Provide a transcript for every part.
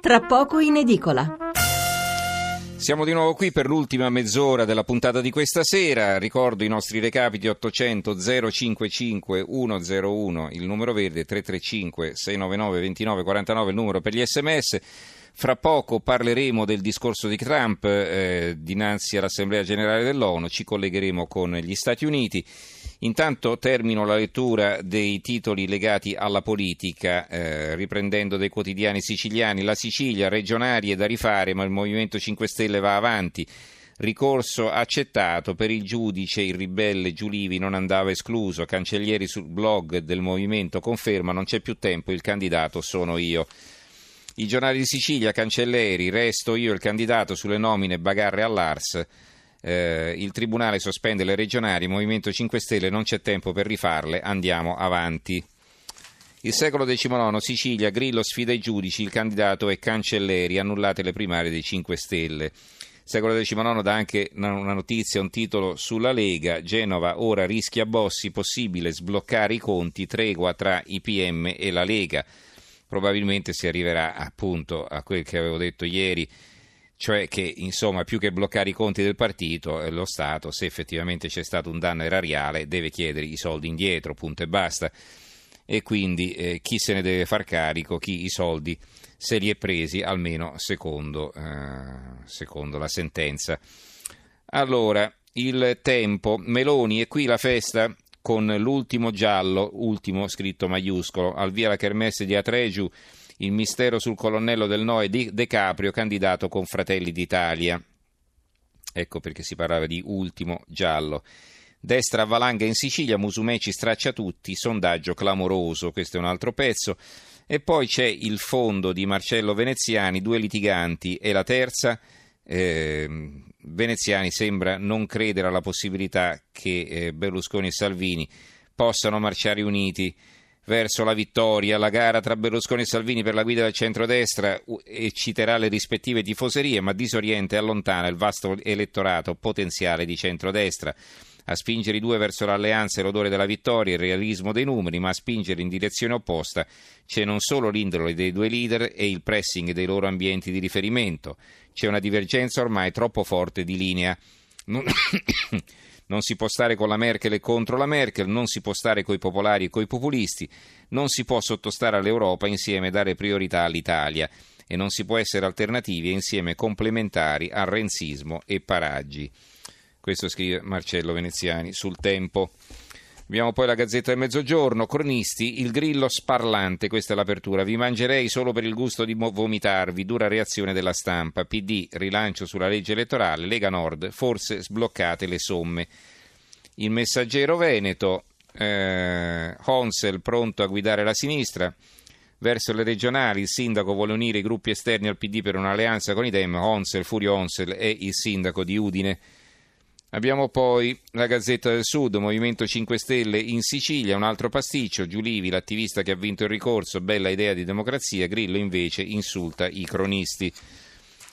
tra poco in edicola. Siamo di nuovo qui per l'ultima mezz'ora della puntata di questa sera. Ricordo i nostri recapiti 800 055 101, il numero verde 335 699 2949, il numero per gli sms. Fra poco parleremo del discorso di Trump eh, dinanzi all'Assemblea generale dell'ONU, ci collegheremo con gli Stati Uniti. Intanto termino la lettura dei titoli legati alla politica, eh, riprendendo dai quotidiani siciliani. La Sicilia, regionarie da rifare, ma il Movimento 5 Stelle va avanti. Ricorso accettato per il giudice, il ribelle Giulivi non andava escluso. Cancellieri sul blog del Movimento conferma non c'è più tempo, il candidato sono io. I giornali di Sicilia, Cancelleri, resto io il candidato sulle nomine Bagarre all'Ars. Eh, il Tribunale sospende le regionali, Movimento 5 Stelle non c'è tempo per rifarle, andiamo avanti. Il secolo XIX, Sicilia, Grillo sfida i giudici, il candidato è Cancelleri, annullate le primarie dei 5 Stelle. Il secolo XIX dà anche una notizia, un titolo sulla Lega, Genova ora rischia Bossi, possibile sbloccare i conti, tregua tra i PM e la Lega. Probabilmente si arriverà appunto a quel che avevo detto ieri, cioè che insomma più che bloccare i conti del partito, eh, lo Stato, se effettivamente c'è stato un danno erariale, deve chiedere i soldi indietro, punto e basta. E quindi eh, chi se ne deve far carico, chi i soldi se li è presi, almeno secondo, eh, secondo la sentenza. Allora, il tempo, Meloni, è qui la festa con l'ultimo giallo, ultimo scritto maiuscolo, al via la kermesse di Atregiu il mistero sul colonnello del Noe di De Caprio, candidato con Fratelli d'Italia. Ecco perché si parlava di ultimo giallo. Destra valanga in Sicilia, Musumeci straccia tutti, sondaggio clamoroso, questo è un altro pezzo. E poi c'è il fondo di Marcello Veneziani, due litiganti, e la terza, eh, Veneziani sembra non credere alla possibilità che eh, Berlusconi e Salvini possano marciare uniti verso la vittoria. La gara tra Berlusconi e Salvini per la guida del centrodestra ecciterà le rispettive tifoserie, ma disorienta e allontana il vasto elettorato potenziale di centrodestra. A spingere i due verso l'alleanza e l'odore della vittoria, il realismo dei numeri, ma a spingere in direzione opposta c'è non solo l'indole dei due leader e il pressing dei loro ambienti di riferimento, c'è una divergenza ormai troppo forte di linea. Non... Non si può stare con la Merkel e contro la Merkel, non si può stare coi popolari e coi populisti, non si può sottostare all'Europa insieme e dare priorità all'Italia e non si può essere alternativi e insieme complementari al renzismo e Paraggi. Questo scrive Marcello Veneziani sul tempo. Abbiamo poi la Gazzetta del Mezzogiorno, cronisti, il grillo sparlante, questa è l'apertura. Vi mangerei solo per il gusto di vomitarvi, dura reazione della stampa. PD, rilancio sulla legge elettorale, Lega Nord, forse sbloccate le somme. Il messaggero Veneto, eh, Honsel pronto a guidare la sinistra. Verso le regionali il sindaco vuole unire i gruppi esterni al PD per un'alleanza con i Dem. Honsel, Furio Honsel è il sindaco di Udine. Abbiamo poi la Gazzetta del Sud, Movimento 5 Stelle in Sicilia, un altro pasticcio, Giulivi, l'attivista che ha vinto il ricorso, bella idea di democrazia, Grillo invece insulta i cronisti.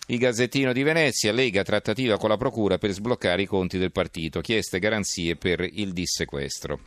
Il Gazzettino di Venezia, Lega trattativa con la Procura per sbloccare i conti del partito, chieste garanzie per il dissequestro.